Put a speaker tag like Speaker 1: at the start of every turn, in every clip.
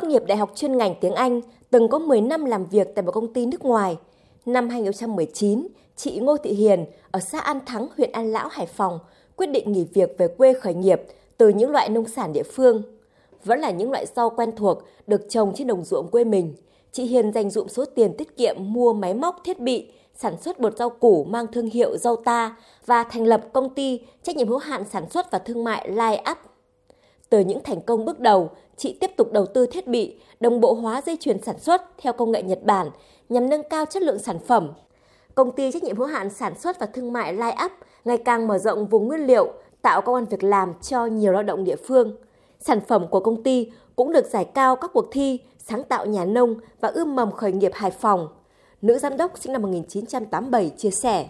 Speaker 1: Tốt nghiệp Đại học chuyên ngành tiếng Anh, từng có 10 năm làm việc tại một công ty nước ngoài. Năm 2019, chị Ngô Thị Hiền ở xã An Thắng, huyện An Lão, Hải Phòng quyết định nghỉ việc về quê khởi nghiệp từ những loại nông sản địa phương. Vẫn là những loại rau quen thuộc được trồng trên đồng ruộng quê mình. Chị Hiền dành dụm số tiền tiết kiệm mua máy móc thiết bị, sản xuất bột rau củ mang thương hiệu rau ta và thành lập công ty trách nhiệm hữu hạn sản xuất và thương mại Lai Up. Từ những thành công bước đầu, chị tiếp tục đầu tư thiết bị, đồng bộ hóa dây chuyền sản xuất theo công nghệ Nhật Bản nhằm nâng cao chất lượng sản phẩm. Công ty trách nhiệm hữu hạn sản xuất và thương mại Live Up ngày càng mở rộng vùng nguyên liệu, tạo công an việc làm cho nhiều lao động địa phương. Sản phẩm của công ty cũng được giải cao các cuộc thi sáng tạo nhà nông và ươm mầm khởi nghiệp Hải Phòng. Nữ giám đốc sinh năm 1987 chia sẻ.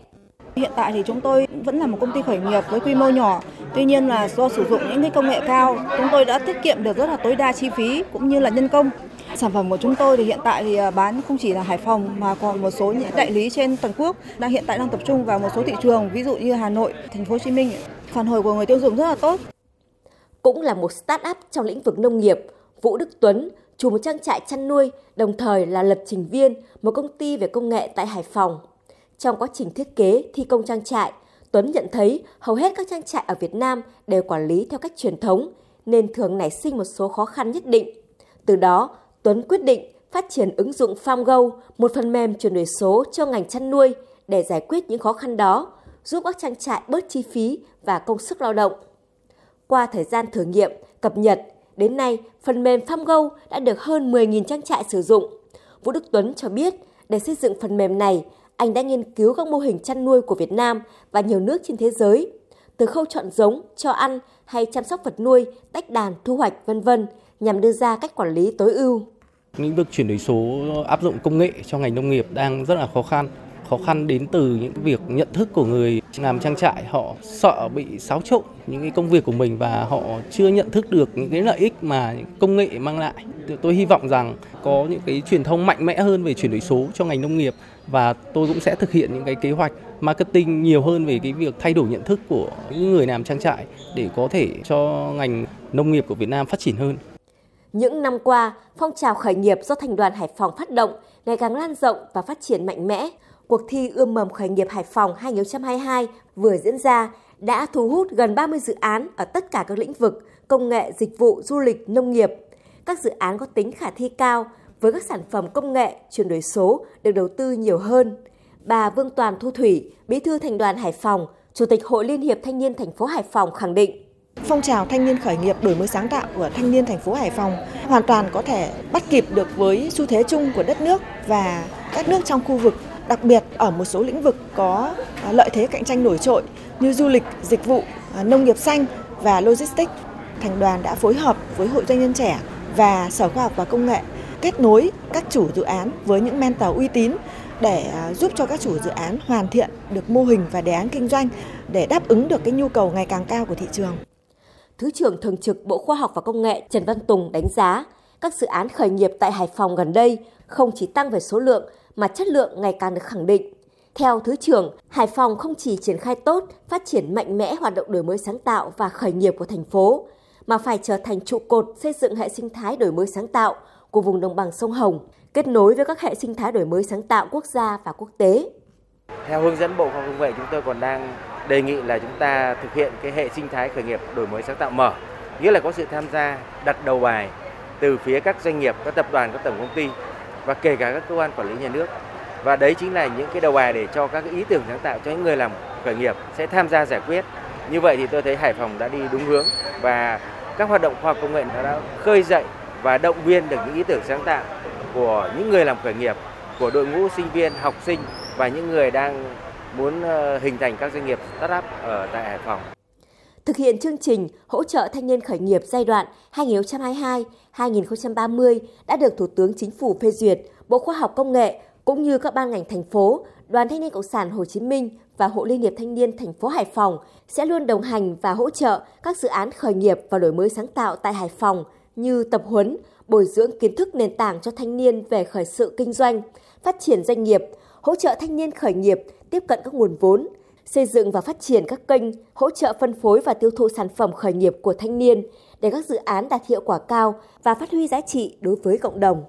Speaker 2: Hiện tại thì chúng tôi vẫn là một công ty khởi nghiệp với quy mô nhỏ. Tuy nhiên là do sử dụng những cái công nghệ cao, chúng tôi đã tiết kiệm được rất là tối đa chi phí cũng như là nhân công. Sản phẩm của chúng tôi thì hiện tại thì à, bán không chỉ là Hải Phòng mà còn một số những đại lý trên toàn quốc đang hiện tại đang tập trung vào một số thị trường ví dụ như Hà Nội, Thành phố Hồ Chí Minh. Phản hồi của người tiêu dùng rất là tốt.
Speaker 1: Cũng là một start-up trong lĩnh vực nông nghiệp, Vũ Đức Tuấn, chủ một trang trại chăn nuôi, đồng thời là lập trình viên một công ty về công nghệ tại Hải Phòng. Trong quá trình thiết kế, thi công trang trại, Tuấn nhận thấy hầu hết các trang trại ở Việt Nam đều quản lý theo cách truyền thống, nên thường nảy sinh một số khó khăn nhất định. Từ đó, Tuấn quyết định phát triển ứng dụng FarmGo, một phần mềm chuyển đổi số cho ngành chăn nuôi để giải quyết những khó khăn đó, giúp các trang trại bớt chi phí và công sức lao động. Qua thời gian thử nghiệm, cập nhật, đến nay phần mềm FarmGo đã được hơn 10.000 trang trại sử dụng. Vũ Đức Tuấn cho biết, để xây dựng phần mềm này, anh đã nghiên cứu các mô hình chăn nuôi của Việt Nam và nhiều nước trên thế giới, từ khâu chọn giống, cho ăn hay chăm sóc vật nuôi, tách đàn, thu hoạch, vân vân nhằm đưa ra cách quản lý tối ưu.
Speaker 3: Lĩnh vực chuyển đổi số áp dụng công nghệ cho ngành nông nghiệp đang rất là khó khăn. Khó khăn đến từ những việc nhận thức của người làm trang trại, họ sợ bị xáo trộn những cái công việc của mình và họ chưa nhận thức được những cái lợi ích mà công nghệ mang lại. Tôi hy vọng rằng có những cái truyền thông mạnh mẽ hơn về chuyển đổi số cho ngành nông nghiệp và tôi cũng sẽ thực hiện những cái kế hoạch marketing nhiều hơn về cái việc thay đổi nhận thức của những người làm trang trại để có thể cho ngành nông nghiệp của Việt Nam phát triển hơn.
Speaker 1: Những năm qua, phong trào khởi nghiệp do Thành đoàn Hải Phòng phát động ngày càng lan rộng và phát triển mạnh mẽ. Cuộc thi ươm mầm khởi nghiệp Hải Phòng 2022 vừa diễn ra đã thu hút gần 30 dự án ở tất cả các lĩnh vực công nghệ, dịch vụ, du lịch, nông nghiệp. Các dự án có tính khả thi cao với các sản phẩm công nghệ, chuyển đổi số được đầu tư nhiều hơn. Bà Vương Toàn Thu Thủy, Bí thư Thành đoàn Hải Phòng, Chủ tịch Hội Liên hiệp Thanh niên thành phố Hải Phòng khẳng định
Speaker 2: Phong trào thanh niên khởi nghiệp đổi mới sáng tạo của thanh niên thành phố Hải Phòng hoàn toàn có thể bắt kịp được với xu thế chung của đất nước và các nước trong khu vực, đặc biệt ở một số lĩnh vực có à, lợi thế cạnh tranh nổi trội như du lịch, dịch vụ, à, nông nghiệp xanh và logistics. Thành đoàn đã phối hợp với Hội doanh nhân trẻ và Sở Khoa học và Công nghệ kết nối các chủ dự án với những mentor uy tín để à, giúp cho các chủ dự án hoàn thiện được mô hình và đề án kinh doanh để đáp ứng được cái nhu cầu ngày càng cao của thị trường.
Speaker 1: Thứ trưởng Thường trực Bộ Khoa học và Công nghệ Trần Văn Tùng đánh giá các dự án khởi nghiệp tại Hải Phòng gần đây không chỉ tăng về số lượng mà chất lượng ngày càng được khẳng định. Theo Thứ trưởng, Hải Phòng không chỉ triển khai tốt, phát triển mạnh mẽ hoạt động đổi mới sáng tạo và khởi nghiệp của thành phố, mà phải trở thành trụ cột xây dựng hệ sinh thái đổi mới sáng tạo của vùng đồng bằng sông Hồng, kết nối với các hệ sinh thái đổi mới sáng tạo quốc gia và quốc tế.
Speaker 4: Theo hướng dẫn Bộ Khoa học Công nghệ, chúng tôi còn đang đề nghị là chúng ta thực hiện cái hệ sinh thái khởi nghiệp đổi mới sáng tạo mở, nghĩa là có sự tham gia đặt đầu bài từ phía các doanh nghiệp, các tập đoàn, các tổng công ty và kể cả các cơ quan quản lý nhà nước. Và đấy chính là những cái đầu bài để cho các ý tưởng sáng tạo cho những người làm khởi nghiệp sẽ tham gia giải quyết. Như vậy thì tôi thấy Hải Phòng đã đi đúng hướng và các hoạt động khoa học công nghệ đã khơi dậy và động viên được những ý tưởng sáng tạo của những người làm khởi nghiệp, của đội ngũ sinh viên, học sinh và những người đang muốn ờ, hình thành các doanh nghiệp startup ở tại Hải Phòng.
Speaker 1: Thực hiện chương trình hỗ trợ thanh niên khởi nghiệp giai đoạn 2022-2030 đã được Thủ tướng Chính phủ phê duyệt, Bộ Khoa học Công nghệ cũng như các ban ngành thành phố, Đoàn Thanh niên Cộng sản Hồ Chí Minh và Hội Liên hiệp Thanh niên thành phố Hải Phòng sẽ luôn đồng hành và hỗ trợ các dự án khởi nghiệp và đổi mới sáng tạo tại Hải Phòng như tập huấn, bồi dưỡng kiến thức nền tảng cho thanh niên về khởi sự kinh doanh, phát triển doanh nghiệp, hỗ trợ thanh niên khởi nghiệp tiếp cận các nguồn vốn, xây dựng và phát triển các kênh, hỗ trợ phân phối và tiêu thụ sản phẩm khởi nghiệp của thanh niên để các dự án đạt hiệu quả cao và phát huy giá trị đối với cộng đồng.